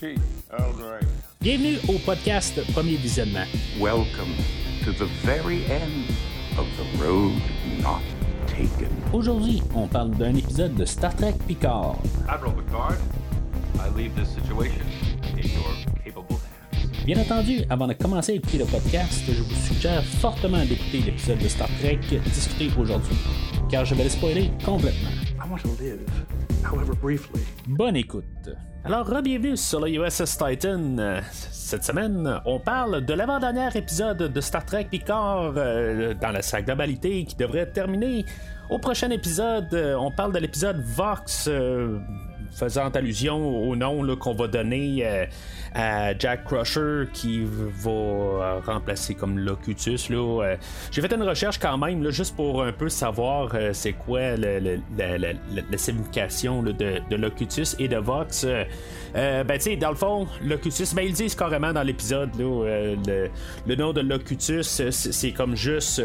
tea. Earl Grey. Bienvenue au podcast Premier Visionnement. Welcome to the very end of the road not taken. Aujourd'hui, on parle d'un épisode de Star Trek Picard. Admiral Picard, I leave this situation in your capable hands. Bien entendu, avant de commencer à écouter le podcast, je vous suggère fortement d'écouter l'épisode de Star Trek discuté aujourd'hui, car je vais le spoiler complètement. I want to live, however briefly. Bonne écoute. Alors, bienvenue sur le USS Titan. Euh, Cette semaine, on parle de l'avant-dernier épisode de Star Trek Picard euh, dans la sa globalité qui devrait terminer. Au prochain épisode, euh, on parle de l'épisode Vox. Faisant allusion au nom qu'on va donner euh, à Jack Crusher qui va euh, remplacer comme Locutus. Là. Euh, J'ai fait une recherche quand même juste pour un peu savoir c'est quoi la, signification de, Locutus et de Vox. Ben, tu sais, dans le fond, Locutus, ben, ils disent carrément dans l'épisode, le, nom de Locutus, c'est comme juste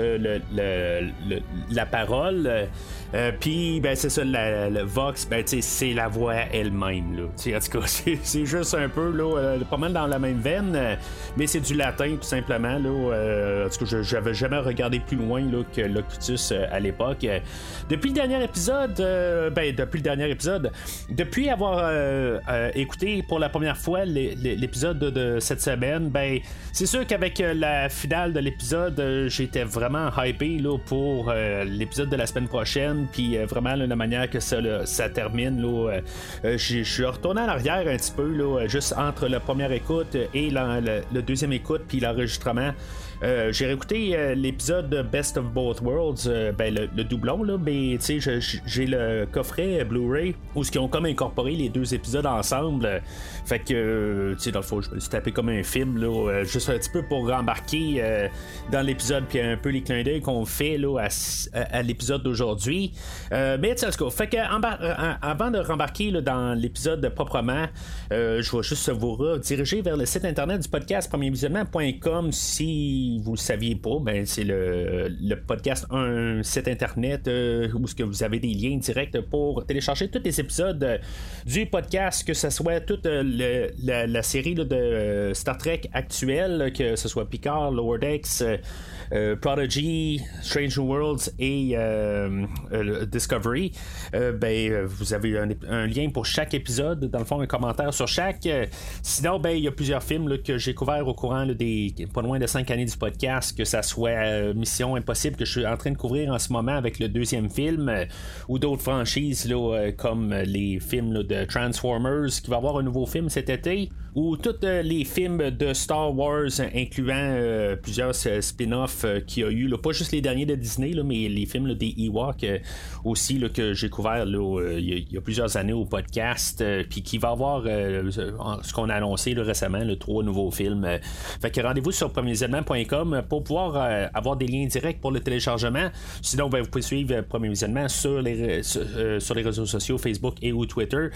la parole. Euh, Puis, ben, c'est ça, la- Vox, ben, c'est la voix elle-même. Là. En tout cas, c'est juste un peu, là, euh, pas mal dans la même veine, euh, mais c'est du latin, tout simplement. Là, en tout cas, j'avais jamais regardé plus loin là, que Locutus à l'époque. Depuis le dernier épisode, ben, depuis le dernier épisode, depuis avoir écouté pour la première fois l'é- l'é- l'épisode de, cette semaine, ben, c'est sûr qu'avec la finale de l'épisode, j'étais vraiment hypé là, pour l'épisode de la semaine prochaine, puis euh, vraiment la manière que ça, termine. là, euh, euh, Je suis retourné en arrière un petit peu, juste entre la première écoute et la- deuxième écoute, puis l'enregistrement. Euh, j'ai réécouté euh, l'épisode de Best of Both Worlds, euh, ben, le, doublon, là, mais j'ai le coffret Blu-ray où ils ont comme incorporé les deux épisodes ensemble. Fait que, tu sais, dans le fond, je me suis tapé comme un film, là, euh, juste un petit peu pour rembarquer dans l'épisode, puis un peu les clins d'œil qu'on fait là, à, l'épisode d'aujourd'hui. Mais tu sais, fait que, avant de rembarquer dans l'épisode proprement, je vais juste vous rediriger vers le site internet du podcast premiervisionnement.com si vous le saviez pas, ben c'est le, le podcast, un site internet euh, où ce que vous avez des liens directs pour télécharger tous les épisodes du podcast, que ce soit toute euh, le- la, série de euh, Star Trek actuelle, que ce soit Picard, Lower Decks, euh, Prodigy, Strange Worlds et Discovery, ben, vous avez un, lien pour chaque épisode, dans le fond, un commentaire sur chaque. Sinon, ben, il y a plusieurs films que j'ai couverts au courant des pas loin de 5 années podcast, que ça soit euh, Mission Impossible que je suis en train de couvrir en ce moment avec le deuxième film, euh, ou d'autres franchises là, euh, comme les films de Transformers, qui va avoir un nouveau film cet été, ou tous les films de Star Wars, incluant plusieurs spin-offs euh, qu'il y a eu, là, pas juste les derniers de Disney, là, mais les films des Ewoks euh, aussi que j'ai couvert il y, a- plusieurs années au podcast, puis qui va avoir ce qu'on a annoncé récemment, le trois nouveaux films. fait que rendez-vous sur premiervisionnement.com pour pouvoir euh, avoir des liens directs pour le téléchargement. Sinon, ben, vous pouvez suivre euh, Premier Visionnement sur les, sur, euh, les réseaux sociaux, Facebook et ou Twitter.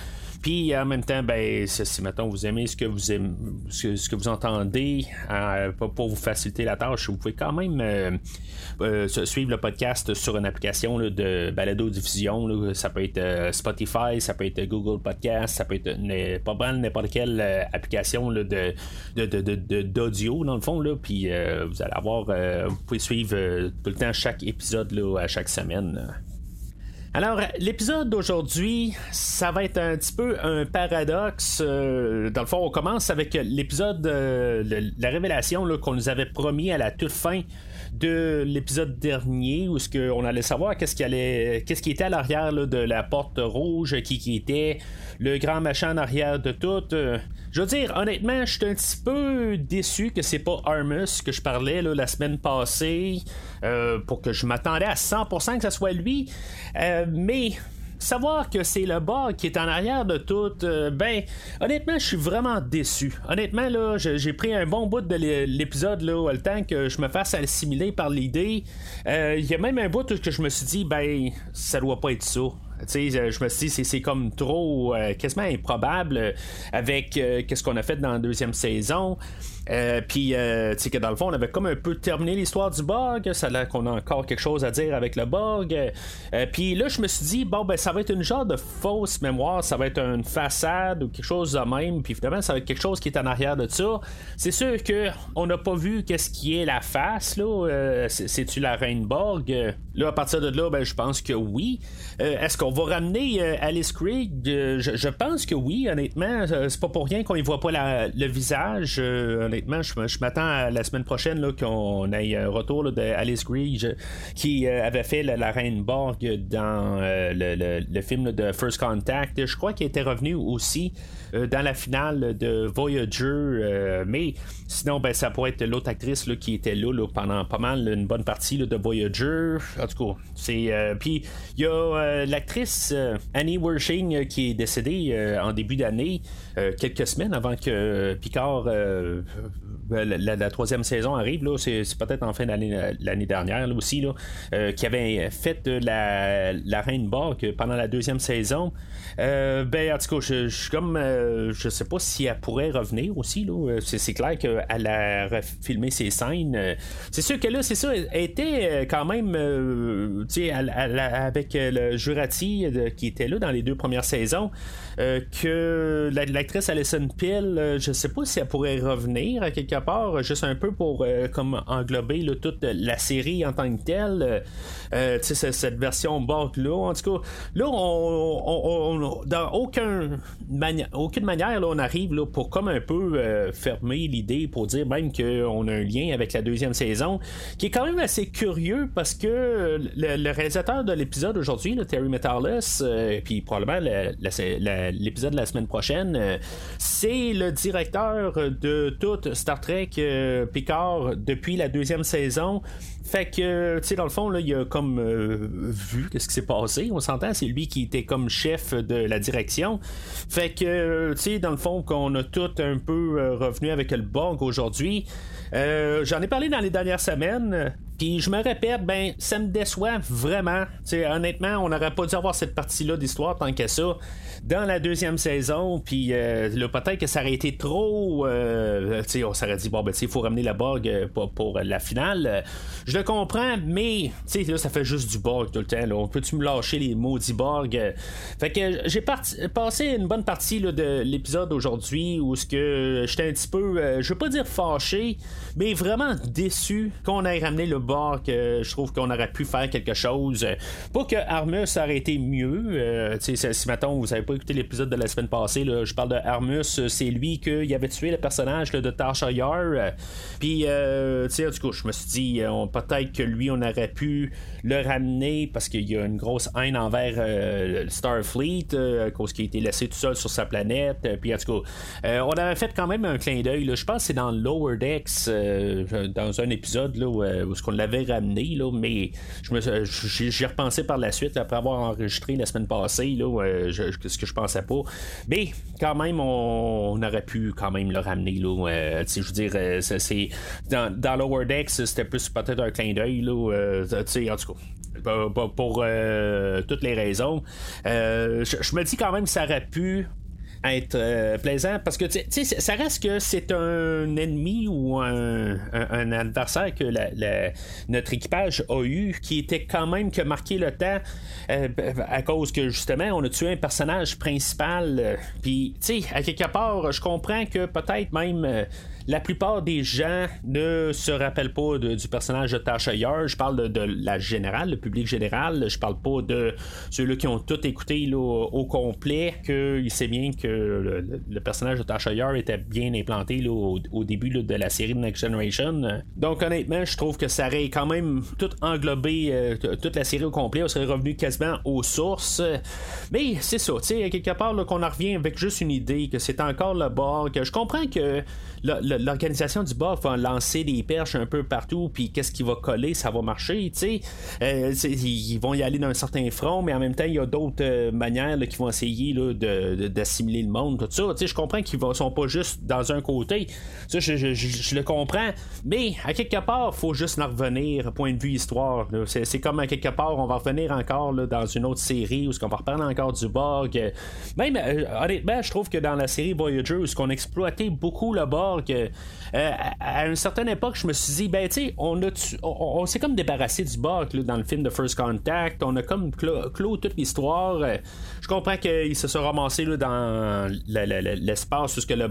Puis en même temps, ben, si, mettons vous aimez ce que vous aimez, ce, que- vous entendez, euh, pour, vous faciliter la tâche, vous pouvez quand même euh, euh, suivre le podcast sur une application de balado-diffusion. là. Ça peut être euh, Spotify, ça peut être Google Podcast, ça peut être n'importe quelle euh, application de, de, de- de- d'audio dans le fond. Là. Puis euh, vous allez avoir, euh, vous pouvez suivre euh, tout le temps chaque épisode là, à chaque semaine. Alors, l'épisode d'aujourd'hui, ça va être un petit peu un paradoxe. Euh, dans le fond, on commence avec l'épisode, euh, la révélation qu'on nous avait promis à la toute fin de l'épisode dernier, où ce que on allait savoir qu'est-ce qui allait, qu'est-ce qui était à l'arrière de la porte rouge, qui, qui était le grand machin en arrière de tout. Euh, je veux dire, honnêtement, je suis un petit peu déçu que c'est pas Armus que je parlais là, la semaine passée, euh, pour que je m'attendais à 100% que ce soit lui. Euh, mais savoir que c'est le bas qui est en arrière de tout, euh, ben, honnêtement, je suis vraiment déçu. Honnêtement, là, j'ai pris un bon bout de l'é- l'épisode, là, le temps que je me fasse assimiler par l'idée. Euh, Il y a même un bout que je me suis dit, ben, ça doit pas être ça. je me suis dit, c'est comme trop, quasiment improbable avec qu'est-ce qu'on a fait dans la deuxième saison. Euh, puis, euh, tu sais, que dans le fond, on avait comme un peu terminé l'histoire du bug. Ça a l'air qu'on a encore quelque chose à dire avec le bug. Euh, puis là, je me suis dit, bon, ben, ça va être une genre de fausse mémoire. Ça va être une façade ou quelque chose de même. Puis finalement, ça va être quelque chose qui est en arrière de ça. C'est sûr que on n'a pas vu qu'est-ce qui est la face, là. C'est-tu la Reine Borg? Là, à partir de là, ben, je pense que oui. Est-ce qu'on va ramener Alice Krieg? Je, pense que oui, honnêtement. C'est pas pour rien qu'on y voit pas le visage, je, m'attends à la semaine prochaine qu'on ait un retour d'Alice Green qui euh, avait fait la, Reine Borg dans euh, le, film de First Contact. Je crois qu'il était revenu aussi euh, dans la finale de Voyager. mais sinon, ben, ça pourrait être l'autre actrice qui était là, pendant pas mal une bonne partie de Voyager. En tout cas, c'est. Puis il y a l'actrice Annie Wershing qui est décédée en début d'année, quelques semaines avant que Picard ben, la, troisième saison arrive, là, c'est, peut-être en fin d'année l'année dernière aussi, là, euh, qui avait fait la, Reine Borg pendant la deuxième saison. Euh, ben, en tout cas, je, suis comme. Euh, je sais pas si elle pourrait revenir aussi. Là. C'est, clair qu'elle a filmé ses scènes. C'est sûr que là, c'est ça, elle était quand même. tu sais, avec le Jurati qui était là dans les deux premières saisons. Que l'actrice Alison Pill, je sais pas si elle pourrait revenir à quelque part, juste un peu pour comme englober toute la série en tant que telle. tu sais, cette version Borg là. En tout cas, là, on dans aucun aucune manière, là, on arrive là, pour comme un peu euh, fermer l'idée, pour dire même qu'on a un lien avec la deuxième saison, qui est quand même assez curieux parce que le, réalisateur de l'épisode aujourd'hui, Terry Metalis, euh, puis probablement l'épisode de la semaine prochaine, euh, c'est le directeur de toute Star Trek Picard depuis la deuxième saison. Fait que, tu sais, dans le fond, il a comme vu qu'est-ce qui s'est passé. On s'entend, c'est lui qui était comme chef de la direction. Fait que, tu sais, dans le fond, qu'on a tout un peu euh, revenu avec le bug aujourd'hui. Euh, j'en ai parlé dans les dernières semaines. Puis je me répète, ben ça me déçoit vraiment. T'sais, honnêtement, on n'aurait pas dû avoir cette partie-là d'histoire tant que ça dans la deuxième saison. Puis euh, peut-être que ça aurait été trop. Euh, on s'aurait dit, bon, ben, il faut ramener la bug euh, pour, la finale. Je le comprends, mais là, ça fait juste du bug tout le temps. Là. On peut-tu me lâcher les maudits bugs? Fait que j'ai passé une bonne partie de l'épisode aujourd'hui où ce que j'étais un petit peu, je veux pas dire fâché, mais vraiment déçu qu'on ait ramené le que je trouve qu'on aurait pu faire quelque chose. Pas que Armus aurait été mieux. Euh, si maintenant vous avez pas écouté l'épisode de la semaine passée, là, je parle de Armus, c'est lui qui avait tué le personnage de Tasha Yar. Puis, euh, tu sais, du coup, je me suis dit, euh, peut-être que lui, on aurait pu le ramener parce qu'il y a une grosse haine envers Starfleet à cause qu'il a été laissé tout seul sur sa planète. puis, en tout cas, on avait fait quand même un clin d'œil. Je pense que c'est dans Lower Decks, dans un épisode là, où, où on l'avait ramené, là, mais je j'y repensé par la suite après avoir enregistré la semaine passée, là, euh, ce que je pensais pas. Mais quand même, on, aurait pu quand même le ramener. Là, euh, je veux dire, euh, c'est, dans, dans Lower Decks, c'était plus peut-être un clin d'œil. Là, en tout cas pour, toutes les raisons. je, me dis quand même que ça aurait pu être euh, plaisant parce que ça reste que c'est un ennemi ou un, adversaire que notre équipage a eu qui était quand même que marqué le temps euh, à cause que justement on a tué un personnage principal euh, puis tu sais à quelque part je comprends que peut-être même la plupart des gens ne se rappellent pas du personnage de Yar. Je parle de, la générale, le public général. Je parle pas de ceux-là qui ont tout écouté au complet, qu'il sait bien que le, personnage de Yar était bien implanté au, début de la série de Next Generation. Donc honnêtement, je trouve que ça aurait quand même tout englobé euh, toute la série au complet. On serait revenu quasiment aux sources. Mais c'est ça, tu sais, quelque part qu'on en revient avec juste une idée que c'est encore le bord, que je comprends que le, l'organisation du Borg va lancer des perches un peu partout, puis qu'est-ce qui va coller, ça va marcher, tu sais. ils vont y aller d'un certain front, mais en même temps, il y a d'autres manières qui vont essayer d'assimiler le monde, tout ça. Tu sais, je comprends qu'ils ne sont pas juste dans un côté. Ça, je, le comprends. Mais à quelque part, faut juste en revenir, point de vue histoire. C'est comme à quelque part, on va revenir encore dans une autre série où on va reparler encore du Borg. Même, euh, honnêtement, je trouve que dans la série Voyager, où on exploitait beaucoup le Borg, euh, à une certaine époque, je me suis dit, ben, tu sais, on, on, s'est comme débarrassé du Borg dans le film de First Contact. On a comme clos, toute l'histoire. Euh, je comprends qu'il se soit ramassé dans l'espace où que le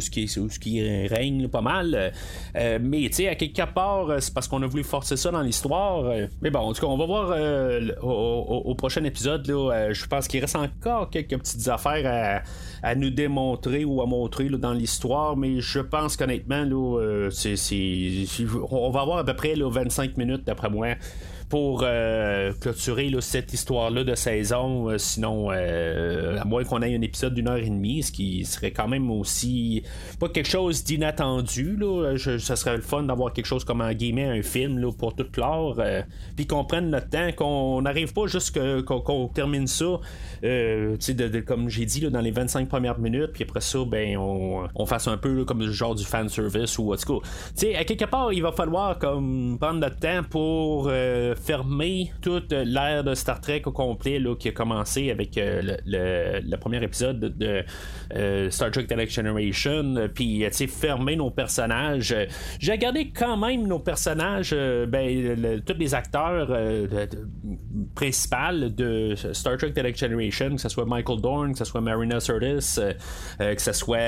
ce qui, où ce qui règne pas mal. mais, tu sais, à quelque part, c'est parce qu'on a voulu forcer ça dans l'histoire. mais bon, en tout cas, on va voir au, prochain épisode. Là, je pense qu'il reste encore quelques petites affaires à, nous démontrer ou à montrer dans l'histoire, mais je pense qu'honnêtement, là, c'est, on va avoir à peu près 25 minutes d'après moi pour euh, clôturer cette histoire-là de saison. Euh, sinon, euh, à moins qu'on ait un épisode d'une heure et demie, ce qui serait quand même aussi pas quelque chose d'inattendu. Là. ça serait le fun d'avoir quelque chose comme en guillemets un film là, pour toute l'heure. Puis qu'on prenne notre temps, qu'on n'arrive pas juste qu'on, termine ça, comme j'ai dit, dans les 25 premières minutes, puis après ça, ben on, fasse un peu comme le genre du fan service ou autre cas. à quelque part, il va falloir comme prendre notre temps pour fermer toute l'ère de Star Trek au complet là, qui a commencé avec euh, le, premier épisode de euh, Star Trek The Next Generation, puis fermer nos personnages. J'ai regardé quand même nos personnages, euh, ben, tous les acteurs principaux de Star Trek The Next Generation, que ce soit Michael Dorn, que ce soit Marina Sirtis, que ce soit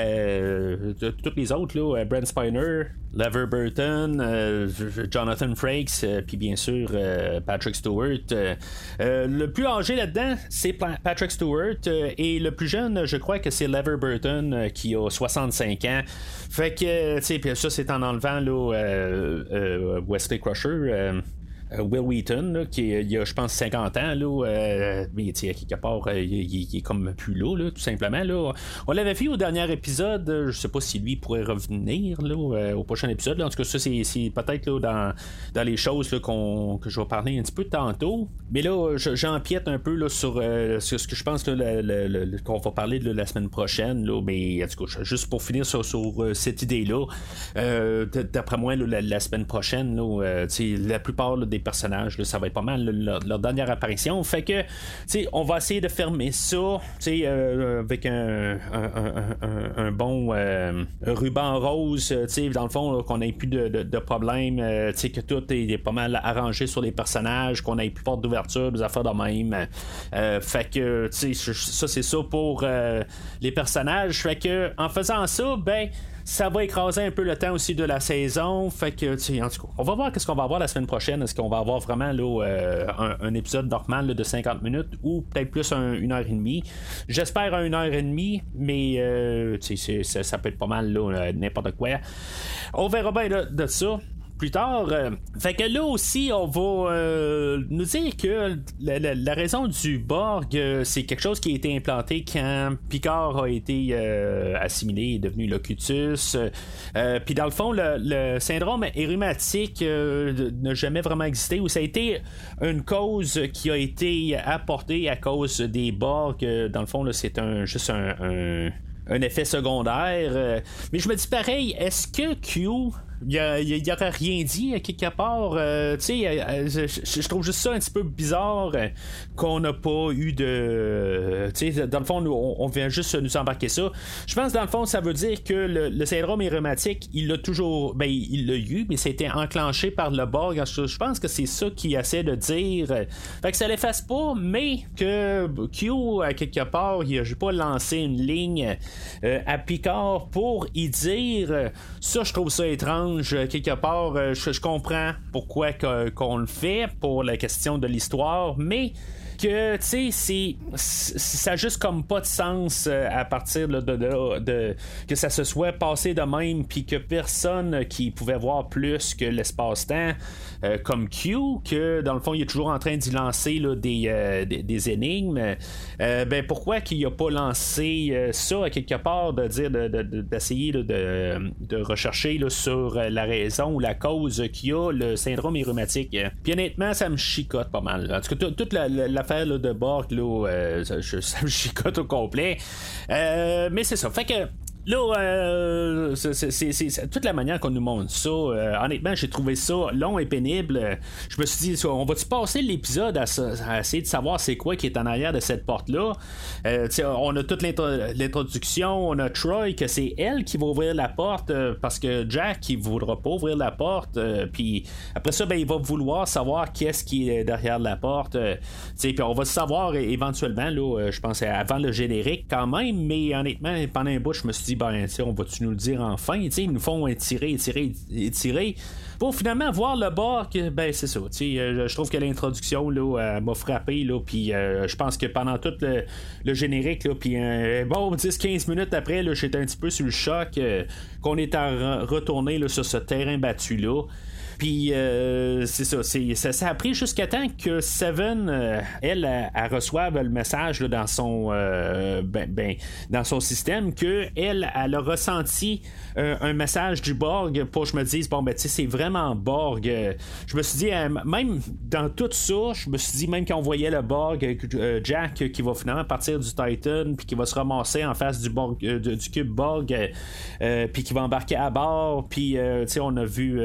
tous les autres, là, Brent Spiner, Lever Burton, Jonathan Frakes, puis bien sûr euh, Patrick Stewart. Euh, euh, le plus âgé là-dedans, c'est Patrick Stewart. et le plus jeune, je crois que c'est Lever Burton qui a 65 ans. Fait que, tu sais, ça, c'est en enlevant là, Wesley Crusher. Euh, Will Wheaton, qui il a, je pense, 50 ans, là, euh, mais quelque part, euh, il, est comme plus là, tout simplement. Là. On l'avait fait au dernier épisode, je sais pas si lui pourrait revenir là, au prochain épisode. En tout cas, ça, c'est, peut-être dans, dans les choses qu'on, que je vais parler un petit peu tantôt. Mais là, j'empiète un peu là, sur, ce que je pense qu'on va parler de la semaine prochaine. Là, mais en tout cas, juste pour finir sur, cette idée-là, d'après moi, la, semaine prochaine, là, la plupart des personnages. ça va être pas mal leur, dernière apparition. Fait que, on va essayer de fermer ça, tu euh, avec un, un, bon euh, ruban rose, tu dans le fond, qu'on ait plus de, de, problèmes, euh, que tout est, pas mal arrangé sur les personnages, qu'on ait plus porte d'ouverture, des affaires de même. fait que, ça, c'est ça pour les personnages. Fait que, en faisant ça, ben, ça va écraser un peu le temps aussi de la saison. Fait que, en tout cas, on va voir qu'est-ce qu'on va avoir la semaine prochaine. Est-ce qu'on va avoir vraiment là, euh, un, épisode normal de 50 minutes ou peut-être plus une heure et demie? J'espère une heure et demie, mais euh, ça, peut être pas mal là, n'importe quoi. On verra bien de ça plus tard. Euh, fait que là aussi, on va euh, nous dire que la, raison du Borg, euh, c'est quelque chose qui a été implanté quand Picard a été assimilé et devenu Locutus. Puis dans le fond, le, syndrome érumatique n'a jamais vraiment existé, ou ça a été une cause qui a été apportée à cause des Borg. Dans le fond, c'est un, juste un effet secondaire. mais je me dis pareil, est-ce que Q il n'aurait rien dit à quelque part. Euh, tu sais, euh, je, trouve juste ça un petit peu bizarre euh, qu'on n'a pas eu de. tu sais, dans le fond, on, vient juste nous embarquer ça. Je pense, dans le fond, ça veut dire que le, syndrome éromatique, il l'a toujours. Ben, il l'a eu, mais c'était enclenché par le Borg. Je pense que c'est ça qu'il essaie de dire. Fait que ça l'efface pas, mais que Q, à quelque part, il n'a pas lancé une ligne à Picard pour y dire. Ça, je trouve ça étrange quelque part. Euh, je, comprends pourquoi qu'on le fait pour la question de l'histoire, mais que, tu sais, ça a juste comme pas de sens euh, à partir de, que ça se soit passé de même, puis que personne qui pouvait voir plus que l'espace-temps, euh, comme Q, que dans le fond, il est toujours en train d'y lancer des, euh, des, énigmes, ben pourquoi qu'il a pas lancé ça à quelque part, de dire d'essayer de, rechercher sur la raison ou la cause qu'il y a le syndrome rhumatique. Puis honnêtement, ça me chicote pas mal. En tout cas, toute l'affaire de Borg, là, euh, ça, me chicote au complet. Euh, mais c'est ça. Fait que Là, euh, c'est toute la manière qu'on nous montre ça. Euh, honnêtement, j'ai trouvé ça long et pénible. Je me suis dit, on va-tu passer l'épisode à, essayer de savoir c'est quoi qui est en arrière de cette porte-là? Euh, on a toute l'introduction, on a Troy, que c'est elle qui va ouvrir la porte parce que Jack, il voudra pas ouvrir la porte. puis après ça, ben, il va vouloir savoir qu'est-ce qui est derrière la porte. puis on va savoir éventuellement, là, je pense, avant le générique quand même. Mais honnêtement, pendant un bout, je me suis dit, ben, on va-tu nous le dire enfin? ils nous font étirer, étirer, étirer. Pour finalement voir le bord, que, ben, c'est ça. Euh, je trouve que l'introduction là, m'a frappé, là, puis euh, je pense que pendant tout le, générique, puis euh, bon, 10-15 minutes après, j'étais un petit peu sur le choc qu'on est à retourner sur ce terrain battu-là. Puis euh, c'est ça, ça, ça a pris jusqu'à temps que Seven, euh, elle, elle, reçoive le message dans son euh, ben, ben, dans son système que elle, a ressenti un message du Borg pour que je me dise bon ben tu sais c'est vraiment Borg. je me suis dit même dans tout ça, je me suis dit même quand on voyait le Borg, Jack qui va finalement partir du Titan puis qui va se ramasser en face du Borg, du cube Borg, puis qui va embarquer à bord, puis tu sais on a vu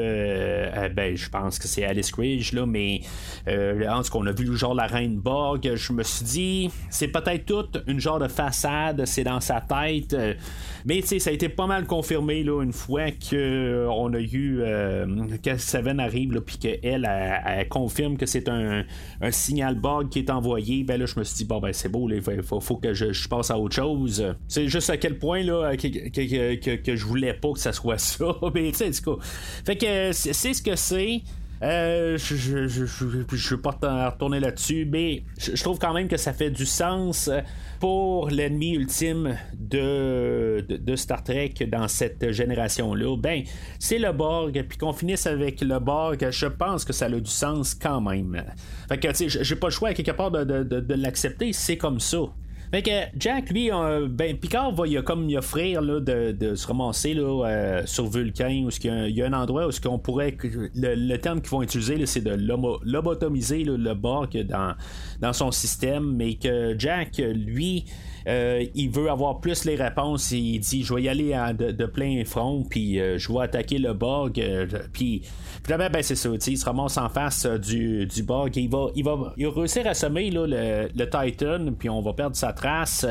ben, je pense que c'est Alice Ridge, là, mais euh, en tout cas, on a vu le genre la Reine Borg. Je me suis dit, c'est peut-être toute une genre de façade, c'est dans sa tête. Euh, mais tu sais, ça a été pas mal confirmé là, une fois qu'on euh, a eu que Seven arrive, puis qu'elle elle, confirme que c'est un, signal Borg qui est envoyé. Ben là, je me suis dit, bon, ben c'est beau, il faut, que je, passe à autre chose. C'est juste à quel point là, que, je voulais pas que ça soit ça. mais tu sais, Fait que c'est ce que c'est. Euh, je, je, veux pas retourner là-dessus, mais je, trouve quand même que ça fait du sens pour l'ennemi ultime de, Star Trek dans cette génération-là. Ben, c'est le Borg, puis qu'on finisse avec le Borg, je pense que ça a du sens quand même. Fait que, tu sais, j'ai pas le choix quelque part de l'accepter, c'est comme ça. Fait que Jack, lui, ben, Picard va y, comme y offrir là, de, se ramasser là, euh, sur Vulcain, où il y, a un endroit où ce qu'on pourrait. Le, terme qu'ils vont utiliser, c'est de lobotomiser le Borg dans, dans son système, mais que Jack, lui, euh, il veut avoir plus les réponses. Il dit Je vais y aller de, plein front, puis euh, je vais attaquer le Borg. puis finalement, ben, c'est ça. Il se ramasse en face du, du Borg. Il va, il, va, il réussir à semer le, le Titan, puis on va perdre sa trace.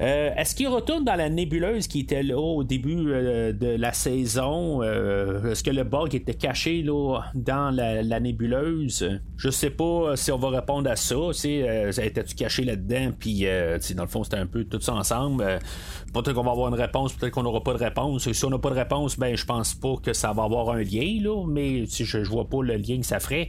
Euh, est-ce qu'il retourne dans la nébuleuse qui était là au début euh, de la saison? Euh, est-ce que le bug était caché là, dans la, nébuleuse? Je sais pas si on va répondre à ça. ça était-tu caché là-dedans? Puis, dans le fond, c'était un peu tout ça ensemble. peut-être qu'on va avoir une réponse, peut-être qu'on n'aura pas de réponse. Si on n'a pas de réponse, ben je pense pas que ça va avoir un lien, là, mais je, je vois pas le lien que ça ferait.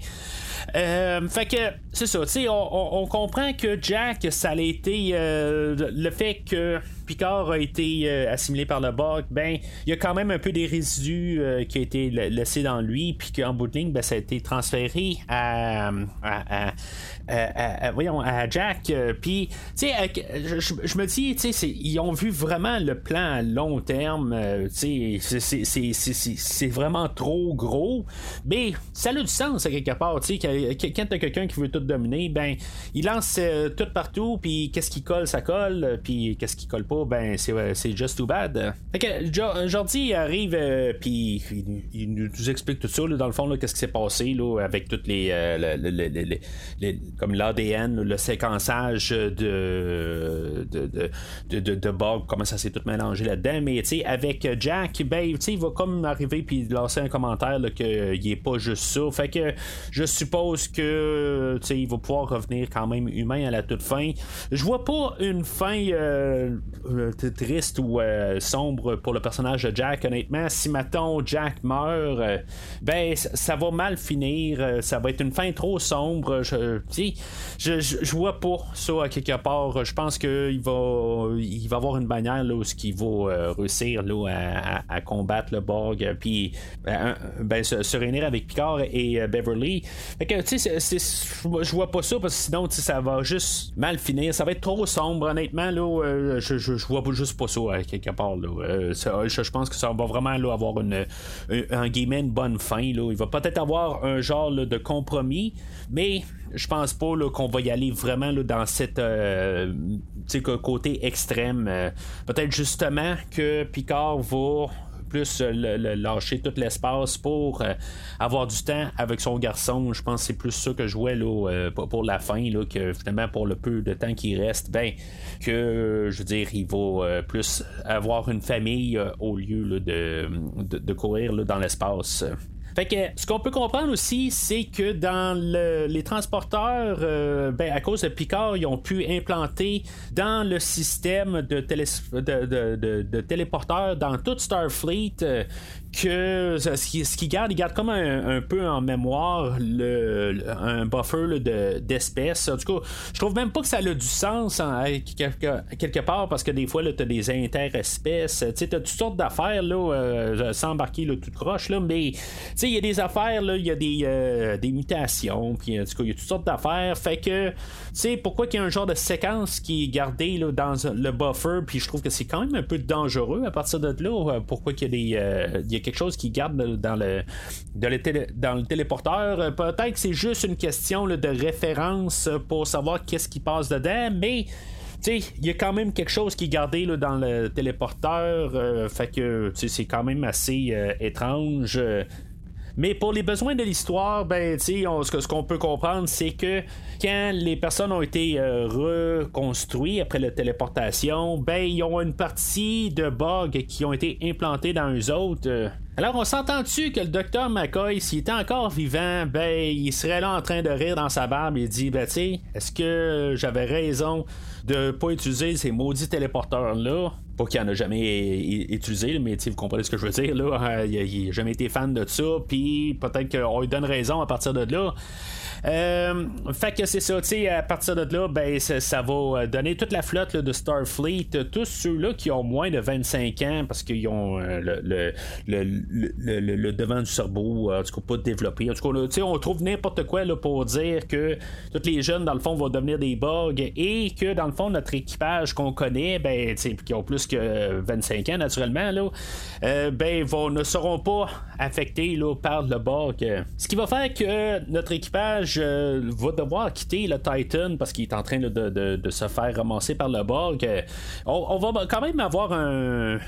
Euh, fait que c'est ça, tu sais, on, comprend que Jack, ça a été euh, le fait que Picard a été euh, assimilé par le Borg, ben il y a quand même un peu des résidus qui a été laissés dans lui, puis qu'en bout de ligne, ben, ça a été transféré à, voyons, à Jack. puis, tu sais, je, me dis, tu sais, ils ont vu vraiment le plan à long terme. tu sais, c'est vraiment trop gros, mais ça a du sens à quelque part, tu sais, quand t'as quelqu'un qui veut tout dominer, ben, il lance euh, tout partout, puis qu'est-ce qui colle, ça colle, puis qu'est-ce qui colle pas, ben, c'est, euh, just too bad. Fait que Jordi arrive, euh, puis il, nous explique tout ça, dans le fond, qu'est-ce qui s'est passé, là, avec toutes les, comme l'ADN, le séquençage de de, de, de, Bob, comment ça s'est tout mélangé là-dedans, mais, tu sais, avec Jack, ben, tu sais, il va comme arriver, puis lancer un commentaire, qu'il est pas juste ça. Fait que je suppose que il va pouvoir revenir quand même humain à la toute fin. Je vois pas une fin euh, triste ou sombre pour le personnage de Jack. Honnêtement, si maintenant Jack meurt, ben ça va mal finir. ça va être une fin trop sombre. Je, je, je, vois pas ça quelque part. Je pense qu'il va, il va avoir une bannière là, où il va réussir là, à, combattre le Borg, puis ben se, réunir avec Picard et Beverly. Fait je vois pas ça parce que sinon, ça va juste mal finir. Ça va être trop sombre, honnêtement. Là, euh, je, je, vois juste pas ça à quelque part. Là. Euh, je, pense que ça va vraiment là, avoir une, un, guillemets, une bonne fin. Là. Il va peut-être avoir un genre de compromis, mais je pense pas qu'on va y aller vraiment là, dans cette euh, côté extrême. peut-être justement que Picard va plus euh, le, lâcher tout l'espace pour euh, avoir du temps avec son garçon. Je pense que c'est plus ça que je jouais là, euh, pour la fin, là, que finalement pour le peu de temps qui reste, ben que je veux dire, il va plus avoir une famille au lieu de, de, courir dans l'espace. Fait que ce qu'on peut comprendre aussi, c'est que dans les transporteurs, ben, à cause de Picard, ils ont pu implanter dans le système de, de, de téléporteurs dans toute Starfleet que ce qui, ce qui garde, il garde comme un, peu en mémoire le, un buffer de, d'espèces. En tout cas, je trouve même pas que ça a du sens en, quelque, part parce que des fois, tu as des interespèces. Tu as toutes sortes d'affaires là, euh, sans embarquer là, tout croche, là, mais il y a des affaires, il y a des, euh, des mutations, puis en tout il y a toutes sortes d'affaires. Fait que, tu sais, pourquoi qu'il y a un genre de séquence qui est gardée là, dans le buffer, puis je trouve que c'est quand même un peu dangereux à partir de là. Pourquoi qu'il y a des. Euh, quelque chose qui garde dans le, dans le téléporteur. Euh, peut-être que c'est juste une question de référence pour savoir qu'est-ce qui passe dedans, mais il y a quand même quelque chose qui est gardé dans le téléporteur. Euh, fait que c'est quand même assez euh, étrange. Mais pour les besoins de l'histoire, ben, on, ce qu'on peut comprendre, c'est que quand les personnes ont été euh, reconstruites après la téléportation, ben, ils ont une partie de bugs qui ont été implantés dans eux autres. Alors, on s'entend-tu que le docteur McCoy, s'il était encore vivant, ben, il serait là en train de rire dans sa barbe et dit, ben, est-ce que j'avais raison de pas utiliser ces maudits téléporteurs-là? Pas qu'il en a jamais utilisé, mais vous comprenez ce que je veux dire, là. Il n'a jamais été fan de ça, puis peut-être qu'on lui donne raison à partir de là. Euh, fait que c'est ça, tu sais, à partir de là, ben, ça, va euh, donner toute la flotte de Starfleet, tous ceux-là qui ont moins de 25 ans, parce qu'ils ont euh, le, le, devant du cerveau, en tout cas, pas développé. En tout cas, on trouve n'importe quoi là, pour dire que tous les jeunes, dans le fond, vont devenir des bugs et que, dans le fond, notre équipage qu'on connaît, ben, qui ont plus que 25 ans, naturellement, là, ben, vont, ne seront pas affectés là, par le bug. Ce qui va faire que notre équipage va devoir quitter le Titan parce qu'il est en train de, se faire ramasser par le Borg. On, va quand même avoir un,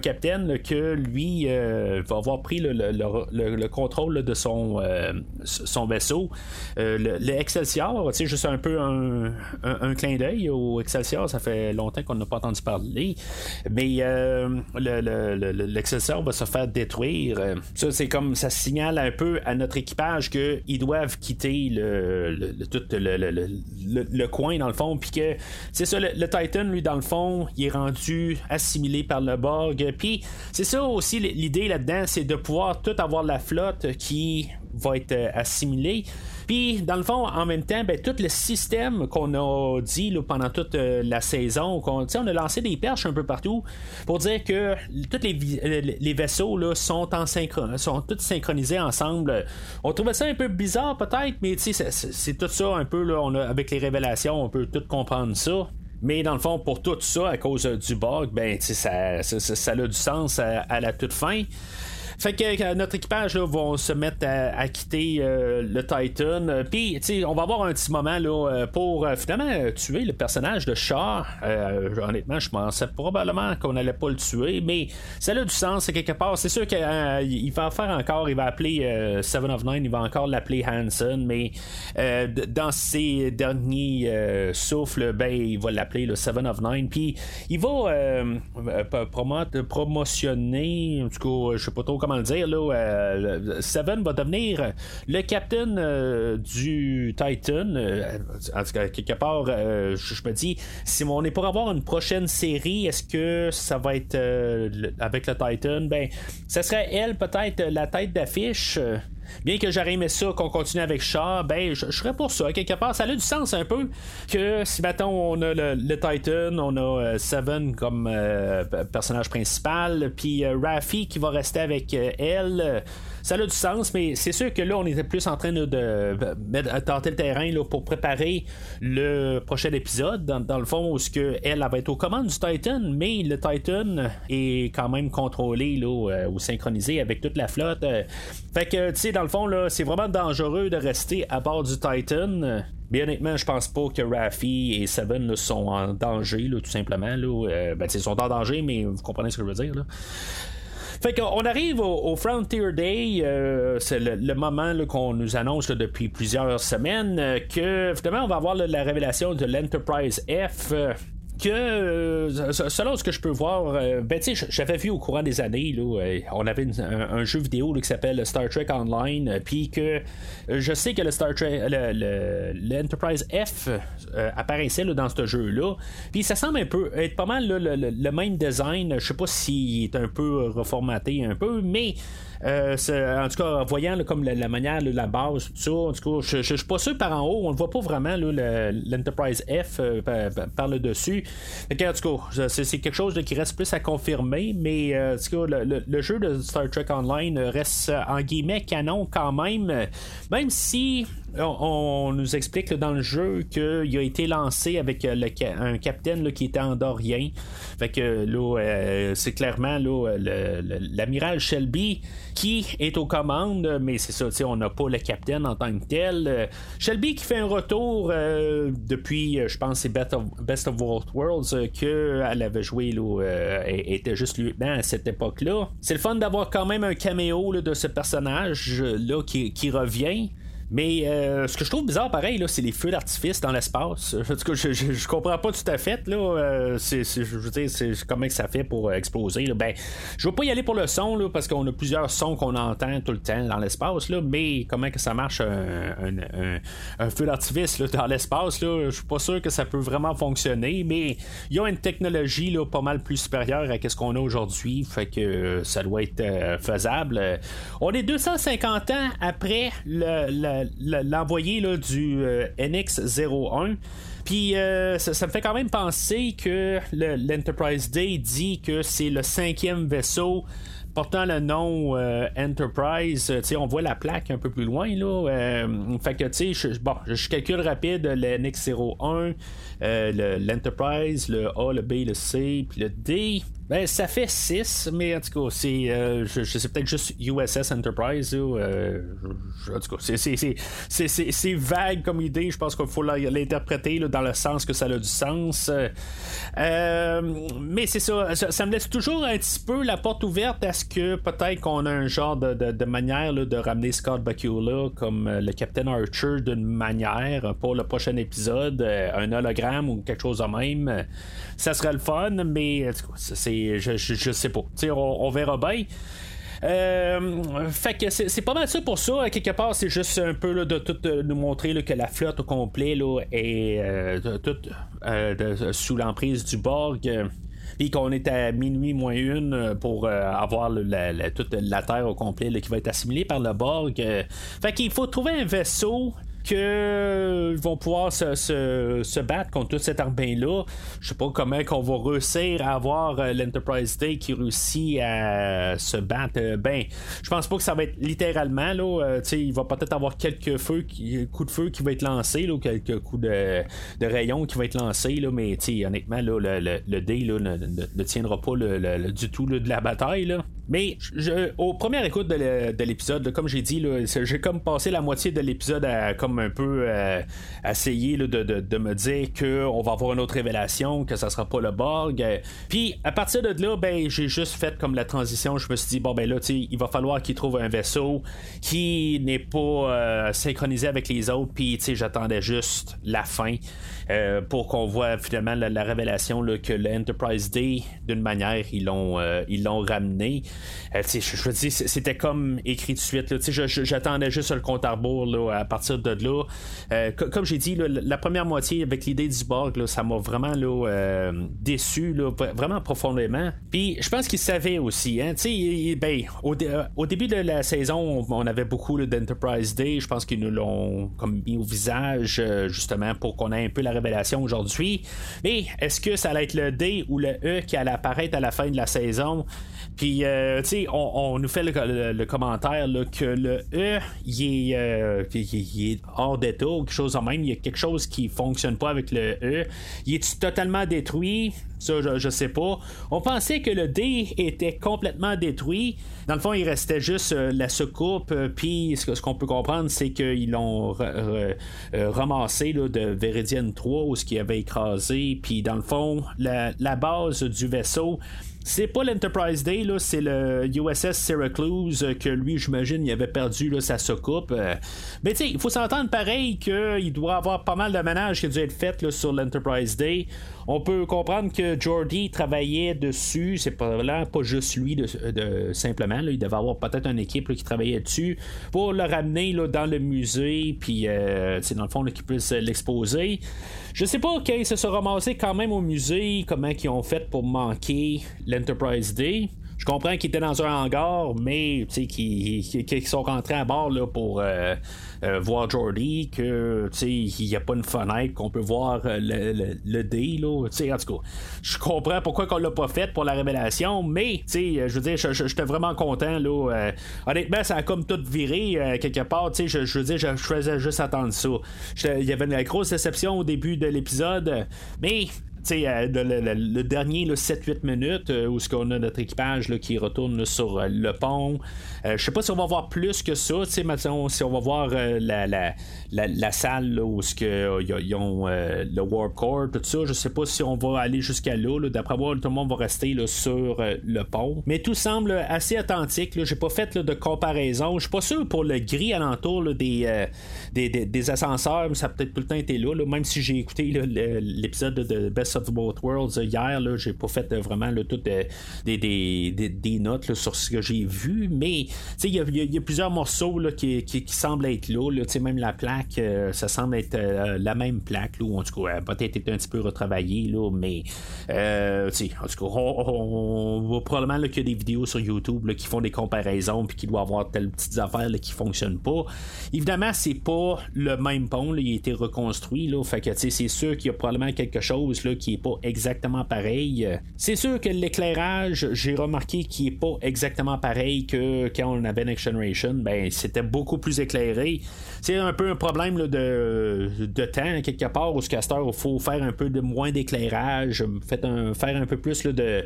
capitaine que lui euh, va avoir pris le, contrôle de son, euh, vaisseau. Euh, le, Excelsior, sais, juste un peu un, clin d'œil au Excelsior, ça fait longtemps qu'on n'a pas entendu parler. Mais l'Excelsior va se faire détruire. Ça, c'est comme ça signale un peu à notre équipage qu'ils doivent quitter le, tout le, coin dans le fond, puis que c'est ça, le, Titan, lui, dans le fond, il est rendu assimilé par le Borg. Puis c'est ça aussi l'idée là-dedans, c'est de pouvoir tout avoir la flotte qui va être euh, assimilée. Puis, dans le fond, en même temps, ben, tout le système qu'on a dit pendant toute euh, la saison, on a lancé des perches un peu partout pour dire que tous les, les vaisseaux sont, en synchro- sont tous synchronisés ensemble. On trouvait ça un peu bizarre peut-être, mais c'est, tout ça un peu, là, on avec les révélations, on peut tout comprendre ça. Mais dans le fond, pour tout ça, à cause du bug, ben, ça, ça, ça, a du sens à la toute fin. Fait que euh, notre équipage là, va se mettre à, quitter euh, le Titan. Euh, puis, on va avoir un petit moment là, pour finalement tuer le personnage de Char. honnêtement, je pensais probablement qu'on n'allait pas le tuer, mais ça a du sens quelque part. C'est sûr qu'il va faire encore, il va appeler Seven of Nine, il va encore l'appeler Hanson, mais dans ses derniers souffles, ben, il va l'appeler le Seven of Nine. Puis, il va promotionner, en tout cas, je sais pas trop comment le dire, là, Seven va devenir le capitaine du Titan. en tout cas, quelque part, je, me dis, si on est pour avoir une prochaine série, est-ce que ça va être avec le Titan? Ben, ça serait elle peut-être la tête d'affiche. Bien que j'aurais aimé ça qu'on continue avec Shaw, ben je, serais pour ça. Quelque part, ça a du sens un peu que si maintenant on a le, Titan, on a euh, Seven comme euh, personnage principal, puis euh, Raffi qui va rester avec elle ça a du sens, mais c'est sûr que là, on était plus en train de, tenter le terrain là, pour préparer le prochain épisode. Dans, le fond, où que elle, va être aux commandes du Titan, mais le Titan est quand même contrôlé là, ou synchronisé avec toute la flotte. Fait que, tu sais, dans le fond, là, c'est vraiment dangereux de rester à bord du Titan. Bien honnêtement, je pense pas que Raffi et Seven sont en danger, là, tout simplement. Là. Euh, ben, ils sont en danger, mais vous comprenez ce que je veux dire. Là. Fait qu'on arrive au, Frontier Day, euh, c'est le, moment qu'on nous annonce depuis plusieurs semaines euh, que finalement on va avoir la révélation de l'Enterprise F que euh, selon ce que je peux voir, euh, ben tu sais, j'avais vu au courant des années, là, euh, on avait un, jeu vidéo qui s'appelle Star Trek Online, puis que je sais que le Star Trek, l'Enterprise F apparaissait dans ce jeu-là, puis ça semble un peu être pas mal le, même design, je sais pas s'il est un peu reformaté un peu, mais euh, en tout cas, voyant comme la, manière, la base, tout ça, en tout cas, je, je, suis pas sûr par en haut, on ne voit pas vraiment l'Enterprise F euh, par, le dessus. en tout cas, c'est quelque chose qui reste plus à confirmer, mais euh, en tout cas, le, jeu de Star Trek Online reste en guillemets canon quand même, même si on, nous explique dans le jeu qu'il a été lancé avec un capitaine qui était andorien. Fait que c'est clairement l'amiral Shelby qui est aux commandes, mais c'est ça, on n'a pas le capitaine en tant que tel. Euh, Shelby qui fait un retour depuis, je pense, c'est Best of, of Worlds, qu'elle avait joué, là, était juste lieutenant à cette époque-là. C'est le fun d'avoir quand même un caméo de ce personnage-là qui, qui revient. Mais euh, ce que je trouve bizarre, pareil, là, c'est les feux d'artifice dans l'espace. En tout cas, je, je, comprends pas tout à fait. Là, euh, c'est, je veux dire, c'est comment que ça fait pour euh, exploser. Là. Ben, je veux pas y aller pour le son là, parce qu'on a plusieurs sons qu'on entend tout le temps dans l'espace. Là, mais comment que ça marche un, feu d'artifice dans l'espace là, Je suis pas sûr que ça peut vraiment fonctionner. Mais il y a une technologie là, pas mal plus supérieure à ce qu'on a aujourd'hui. Fait que ça doit être faisable. On est 250 ans après le l'envoyé du euh, NX-01. Puis euh, ça, me fait quand même penser que l'Enterprise Day dit que c'est le cinquième vaisseau portant le nom euh, Enterprise, on voit la plaque un peu plus loin. Là, fait que, tu sais, bon, je calcule rapide, le NX01, l'Enterprise, le A, le B, le C, puis le D. Ben, ça fait 6, mais en tout cas, c'est. Euh, je, sais peut-être juste USS Enterprise. Euh, en tout cas, c'est vague comme idée. Je pense qu'il faut l'interpréter dans le sens que ça a du sens. Euh, mais c'est ça, ça, me laisse toujours un petit peu la porte ouverte à ce que peut-être qu'on a un genre de, de, manière de ramener Scott Bakula comme le Captain Archer d'une manière pour le prochain épisode, un hologramme ou quelque chose de même. Ça serait le fun, mais c'est je, sais pas. On, on, verra bien. Euh, fait que c'est pas mal ça pour ça. Quelque part, c'est juste un peu de tout nous montrer que la flotte au complet là, est euh, toute euh, sous l'emprise du Borg. puis qu'on est à minuit moins une pour avoir toute la Terre au complet qui va être assimilée par le Borg. fait qu'il faut trouver un vaisseau qu'ils vont pouvoir se, battre contre tout cet armée-là. Je sais pas comment qu'on va réussir à avoir euh, l'Enterprise Day qui réussit à se battre. Euh, ben, je pense pas que ça va être littéralement là. Euh, il va peut-être avoir quelques feux, coups de feu qui vont être lancés, là, quelques coups de, de rayons qui vont être lancés, là, mais honnêtement, là, le, le, Day ne, tiendra pas du tout de la bataille. Là. Mais au premier écoute de l'épisode, comme j'ai dit, j'ai comme passé la moitié de l'épisode à un peu euh, essayer de, me dire qu'on va avoir une autre révélation, que ça sera pas le Borg. Puis à partir de là, ben j'ai juste fait comme la transition. Je me suis dit bon ben là, il va falloir qu'il trouve un vaisseau qui n'est pas euh, synchronisé avec les autres. Puis j'attendais juste la fin. Euh, pour qu'on voit finalement la, révélation que l'Enterprise D, d'une manière, ils l'ont, ils l'ont ramené. je, veux dire, c'était comme écrit de suite. j'attendais juste le compte à rebours à partir de là. comme j'ai dit, la première moitié avec l'idée du Borg, ça m'a vraiment déçu, vraiment profondément. Puis je pense qu'il savait aussi. Hein, ben, au, début de la saison, on, avait beaucoup d'Enterprise Day. Je pense qu'ils nous l'ont comme mis au visage, justement, pour qu'on ait un peu la révélation aujourd'hui. Mais est-ce que ça allait être le D ou le E qui allait apparaître à la fin de la saison? Puis, euh, tu sais, on, nous fait le, commentaire que le E, il est, euh, est hors d'état ou quelque chose de même. Il y a quelque chose qui fonctionne pas avec le E. Il est totalement détruit? Ça, je, sais pas. On pensait que le D était complètement détruit. Dans le fond, il restait juste euh, la soucoupe. Puis, ce, qu'on peut comprendre, c'est qu'ils l'ont ramassé de Veridian 3 où ce qui avait écrasé. Puis, dans le fond, la base du vaisseau c'est pas l'Enterprise Day, là, c'est le USS Syracuse euh, que lui, j'imagine, il avait perdu là, sa soucoupe. Euh. Mais tu sais, il faut s'entendre pareil qu'il doit avoir pas mal de ménage qui a dû être fait sur l'Enterprise Day. On peut comprendre que Jordy travaillait dessus. C'est pas pas juste lui de, simplement. il devait avoir peut-être une équipe qui travaillait dessus pour le ramener dans le musée. Puis euh, c'est dans le fond qu'il puisse l'exposer. Je sais pas qu'ils se sont ramassés quand même au musée, comment ils ont fait pour manquer l'Enterprise Day. Je comprends qu'ils étaient dans un hangar, mais qu'ils sont rentrés à bord là, pour euh, euh, voir Jordy, que il n'y a pas une fenêtre qu'on peut voir euh, le, le, dé. Là, en tout cas, je comprends pourquoi on l'a pas fait pour la révélation, mais je veux dire, j'étais vraiment content. Là, honnêtement, ça a comme tout viré quelque part. Je veux dire, je, faisais juste attendre ça. Il y avait une grosse déception au début de l'épisode, mais euh, le, dernier 7-8 minutes euh, où ce qu'on a notre équipage qui retourne sur euh, le pont. je sais pas si on va voir plus que ça. si on va voir la, la, salle où ce que, ils ont le Warp Core, tout ça. Je sais pas si on va aller jusqu'à là. D'après moi, tout le monde va rester sur le pont. Mais tout semble assez authentique. J'ai pas fait de comparaison. Je suis pas sûr pour le gris alentour des, des, ascenseurs, mais ça a peut-être tout le temps été là. Même si j'ai écouté l'épisode de Best of Both Worlds hier. Là, j'ai pas fait euh, vraiment le tout euh, des, des, notes sur ce que j'ai vu, mais il y, y, a plusieurs morceaux là, qui, qui, semblent être là. là même la plaque, euh, ça semble être la même plaque, là, en tout cas, peut-être été un petit peu retravaillée, là, mais en tout cas, on, voit probablement qu'il y a des vidéos sur YouTube qui font des comparaisons puis qui doivent avoir telles petites affaires qui fonctionnent pas. Évidemment, c'est pas le même pont, il a été reconstruit, là, fait que c'est sûr qu'il y a probablement quelque chose là, qui est pas exactement pareil. C'est sûr que l'éclairage, j'ai remarqué qu'il est pas exactement pareil que quand on avait Next Generation. Ben, c'était beaucoup plus éclairé. C'est un peu un problème de, de temps, quelque part, au Caster, il faut faire un peu de moins d'éclairage, faire un peu plus de,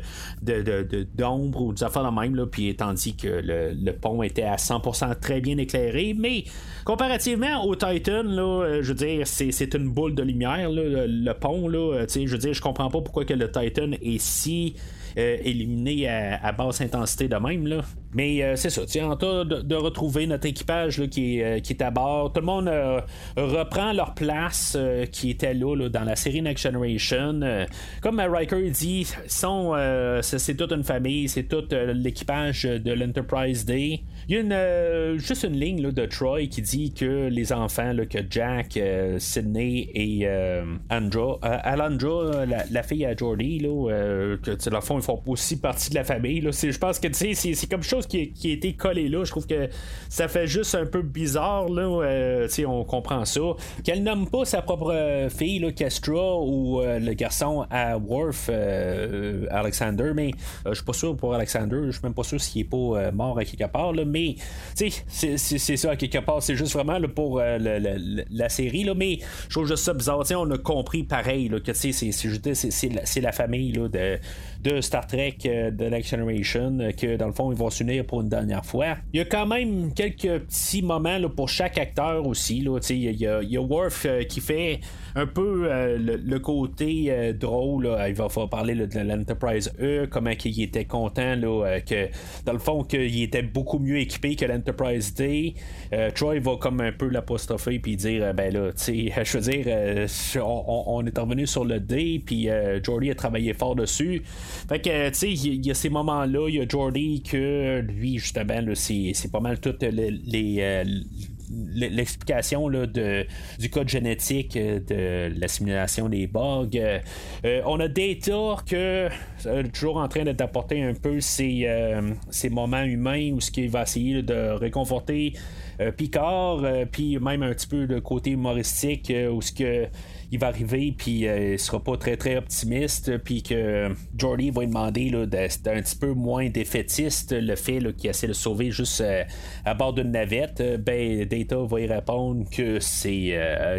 d'ombre ou des affaires de même, puis tandis que le, pont était à 100% très bien éclairé, mais comparativement au Titan, là, je veux dire, c'est, une boule de lumière, le, pont, là, je veux dire, je comprends pas pourquoi le Titan est si euh, éliminé à, basse intensité de même. Là. Mais euh, c'est ça, en tas de, retrouver notre équipage qui, est, euh, qui, est, à bord. Tout le monde reprend leur place qui était là, dans la série Next Generation. comme Riker dit, c'est, toute une famille, c'est tout l'équipage de l'Enterprise Day. Il y a une, juste une ligne de Troy qui dit que les enfants, que Jack, Sydney et Andra, Alandra, la, fille à Jordy, là, que la fond ils font aussi partie de la famille. Je pense que c'est comme chose qui, a été collé là. Je trouve que ça fait juste un peu bizarre. Là, euh, on comprend ça. Qu'elle nomme pas sa propre euh, fille, là, Kestra, ou euh, le garçon à Worf, Alexander, mais je suis pas sûr pour Alexander. Je suis même pas sûr s'il est pas mort à quelque part. Là, mais c'est ça à quelque part. C'est juste vraiment pour la série. Là, mais je trouve juste ça bizarre. on a compris pareil que c'est la, la famille de, Star Trek euh, de Next Generation, euh, que dans le fond, ils vont s'unir pour une dernière fois. Il y a quand même quelques petits moments là, pour chaque acteur aussi. Il y, a, y a Worf euh, qui fait un peu le, côté drôle. Il va falloir parler de l'Enterprise E, comment il était content là, que dans le fond qu'il était beaucoup mieux équipé que l'Enterprise D. Troy va comme un peu l'apostropher puis dire ben là, je veux dire, on, est revenu sur le D, puis Jordy a travaillé fort dessus. Fait que, tu sais, il y, a ces moments-là, il y a Jordy que lui, justement, c'est pas mal toutes les, euh, l'explication du code génétique euh, de la simulation des bugs. Euh, on a Data que toujours en train d'apporter un peu ces, ces moments humains où ce qu'il va essayer de réconforter Picard, puis même un petit peu le côté humoristique où ce que il va arriver, puis euh, il sera pas très très optimiste, puis que Jordy va lui demander d'être un petit peu moins défaitiste, le fait qu'il essaie de sauver juste euh, à bord d'une navette. Euh, ben, Data va y répondre que c'est.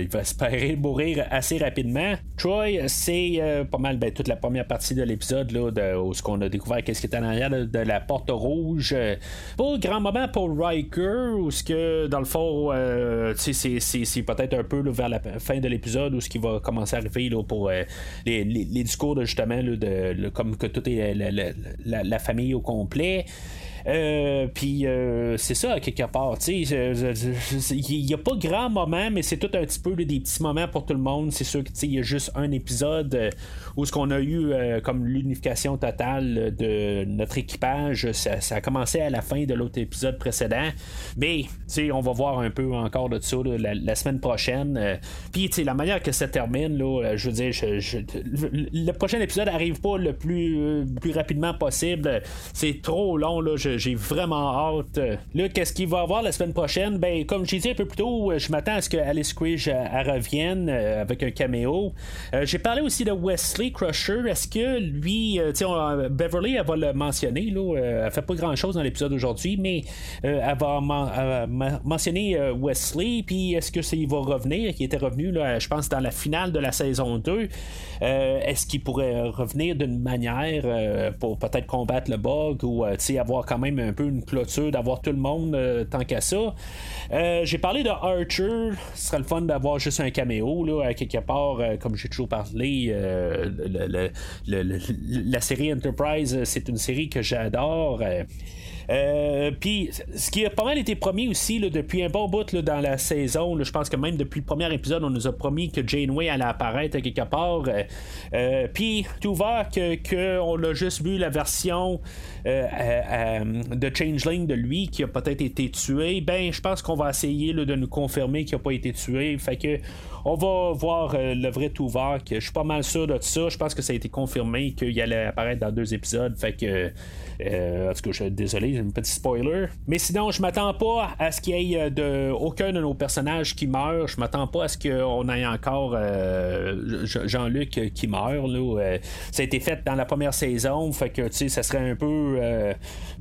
il va espérer mourir assez rapidement. Troy, c'est pas mal ben, toute la première partie de l'épisode là, où ce qu'on a découvert qu'est-ce qui était en arrière de, la porte rouge. Pas grand moment pour Riker, où ce que dans le fond, c'est peut-être un peu vers la fin de l'épisode où ce qui va commencer à arriver là, pour euh, les, discours de justement de, comme que tout est la famille au complet. Euh, puis euh, c'est ça, quelque part. Il n'y a pas grand moment, mais c'est tout un petit peu des petits moments pour tout le monde. C'est sûr qu'il y a juste un épisode euh, où ce qu'on a eu comme l'unification totale de notre équipage. Ça, a commencé à la fin de l'autre épisode précédent. Mais on va voir un peu encore de ça la, semaine prochaine. Puis la manière que ça termine, là, je veux dire, le prochain épisode arrive pas le plus, plus rapidement possible. C'est trop long. Là, j'ai vraiment hâte. Là, qu'est-ce qu'il va avoir la semaine prochaine? Ben, comme j'ai dit un peu plus tôt, je m'attends à ce que Alice Quidge revienne euh, avec un caméo. Euh, j'ai parlé aussi de Wesley Crusher. Est-ce que lui, euh, Beverly, elle va le mentionner, là, elle fait pas grand-chose dans l'épisode d'aujourd'hui, mais elle va mentionner Wesley, puis est-ce que il va revenir, qui était revenu, là, je pense, dans la finale de la saison 2. est-ce qu'il pourrait revenir d'une manière pour peut-être combattre le bug ou avoir quand même un peu une clôture, d'avoir tout le monde euh, tant qu'à ça. Euh, j'ai parlé de Archer. Ce serait le fun d'avoir juste un caméo, là, quelque part, euh, comme j'ai toujours parlé. la série Enterprise, c'est une série que j'adore. Euh, puis, ce qui a pas mal été promis aussi depuis un bon bout dans la saison, je pense que même depuis le premier épisode, on nous a promis que Janeway allait apparaître quelque part. Euh, euh, puis, tout va que, a juste vu la version de Changeling de lui qui a peut-être été tué. Ben, je pense qu'on va essayer de nous confirmer qu'il n'a pas été tué. Fait que on va voir le vrai tout Je suis pas mal sûr de ça. Je pense que ça a été confirmé qu'il allait apparaître dans deux épisodes. Fait que euh, en tout cas, je suis désolé, un petit spoiler. Mais sinon, je m'attends pas à ce qu'il y ait euh, de, aucun de nos personnages qui meurt. Je m'attends pas à ce qu'on ait encore euh, Jean-Luc qui meurt. Là. ça a été fait dans la première saison, fait que ça serait un peu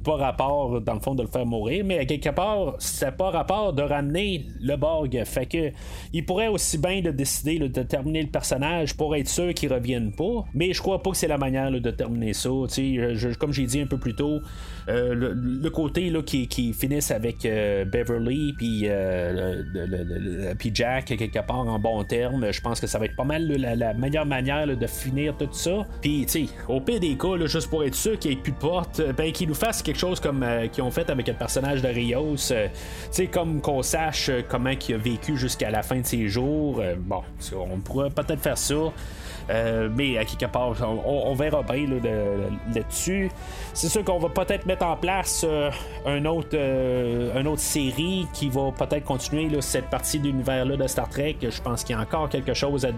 pas rapport dans le fond de le faire mourir, mais quelque part, c'est pas rapport de ramener le Borg. Fait que il pourrait aussi bien de décider de terminer le personnage pour être sûr qu'il revienne pas. Mais je crois pas que c'est la manière de terminer ça. Comme j'ai dit un peu plus euh, le, côté là, qui, qui finisse avec euh, Beverly puis euh, Jack quelque part en bon terme, je pense que ça va être pas mal la, meilleure manière de finir tout ça. Puis, tu sais, au pire des cas, juste pour être sûr qu'il n'y ait plus de porte, ben, qu'ils nous fassent quelque chose comme qu'ils ont fait avec le personnage de Rios. tu sais, comme qu'on sache comment il a vécu jusqu'à la fin de ses jours. bon, on pourrait peut-être faire ça. Euh, mais à quelque part, on, verra bien là-dessus. C'est sûr qu'on va peut-être mettre en place euh, un autre, euh, une autre série qui va peut-être continuer cette partie d'univers-là de Star Trek. Je pense qu'il y a encore quelque chose à,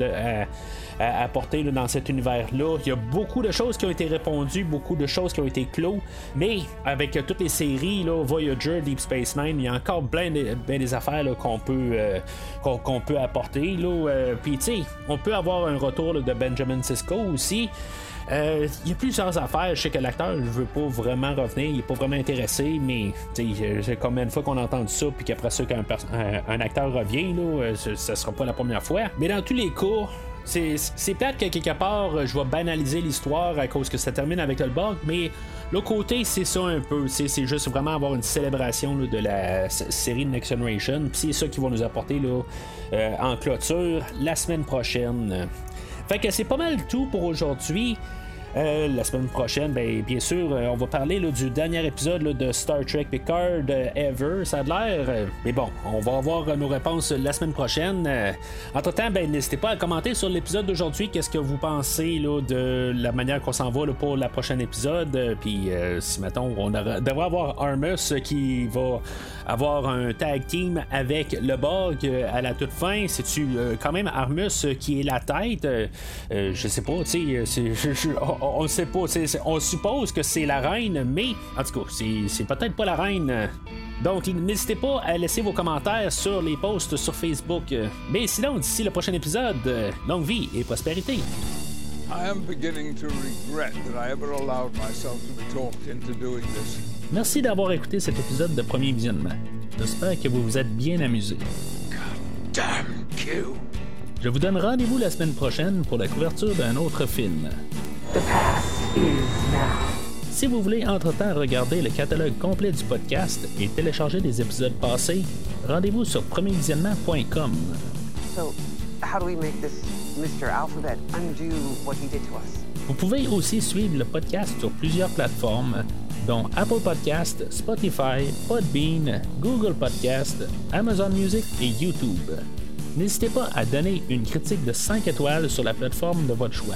apporter dans cet univers-là. Il y a beaucoup de choses qui ont été répondues, beaucoup de choses qui ont été clos, mais avec toutes les séries, là, Voyager, Deep Space Nine, il y a encore plein des affaires qu'on peut, qu'on, peut apporter. Puis, on peut avoir un retour de Benjamin Sisko aussi. Euh, il y a plusieurs affaires. Je sais que l'acteur ne veut pas vraiment revenir, il n'est pas vraiment intéressé, mais c'est combien de fois qu'on a entendu ça, puis qu'après ça, qu'un un, acteur revient, là, euh, ce ne sera pas la première fois. Mais dans tous les cas, c'est plate que quelque part, je vais banaliser l'histoire à cause que ça termine avec le bug, mais l'autre côté, c'est ça un peu. C'est juste vraiment avoir une célébration de la série Next Generation. C'est ça qui va nous apporter là, euh, en clôture la semaine prochaine. Fait que c'est pas mal tout pour aujourd'hui. Euh, la semaine prochaine, ben, bien sûr, euh, on va parler du dernier épisode de Star Trek Picard Ever, ça a l'air. mais bon, on va avoir nos réponses la semaine prochaine. entre-temps, ben, n'hésitez pas à commenter sur l'épisode d'aujourd'hui qu'est-ce que vous pensez de la manière qu'on s'en va pour le prochain épisode. Puis si, mettons, on devrait avoir Armus qui va avoir un tag team avec le Borg à la toute fin. C'est-tu quand même Armus qui est la tête? je sais pas, tu sais, on ne sait pas. On suppose que c'est la reine, mais en tout cas, c'est peut-être pas la reine. Donc, n'hésitez pas à laisser vos commentaires sur les posts sur Facebook. Mais sinon, d'ici le prochain épisode, longue vie et prospérité. Merci d'avoir écouté cet épisode de premier visionnement. J'espère que vous vous êtes bien amusé. Je vous donne rendez-vous la semaine prochaine pour la couverture d'un autre film. Si vous voulez entre-temps regarder le catalogue complet du podcast et télécharger des épisodes passés, rendez-vous sur premiervisionnement.com. Vous pouvez aussi suivre le podcast sur plusieurs plateformes, dont Apple Podcast, Spotify, Podbean, Google Podcast, Amazon Music et YouTube. N'hésitez pas à donner une critique de 5 étoiles sur la plateforme de votre choix.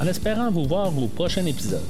En espérant vous voir au prochain épisode.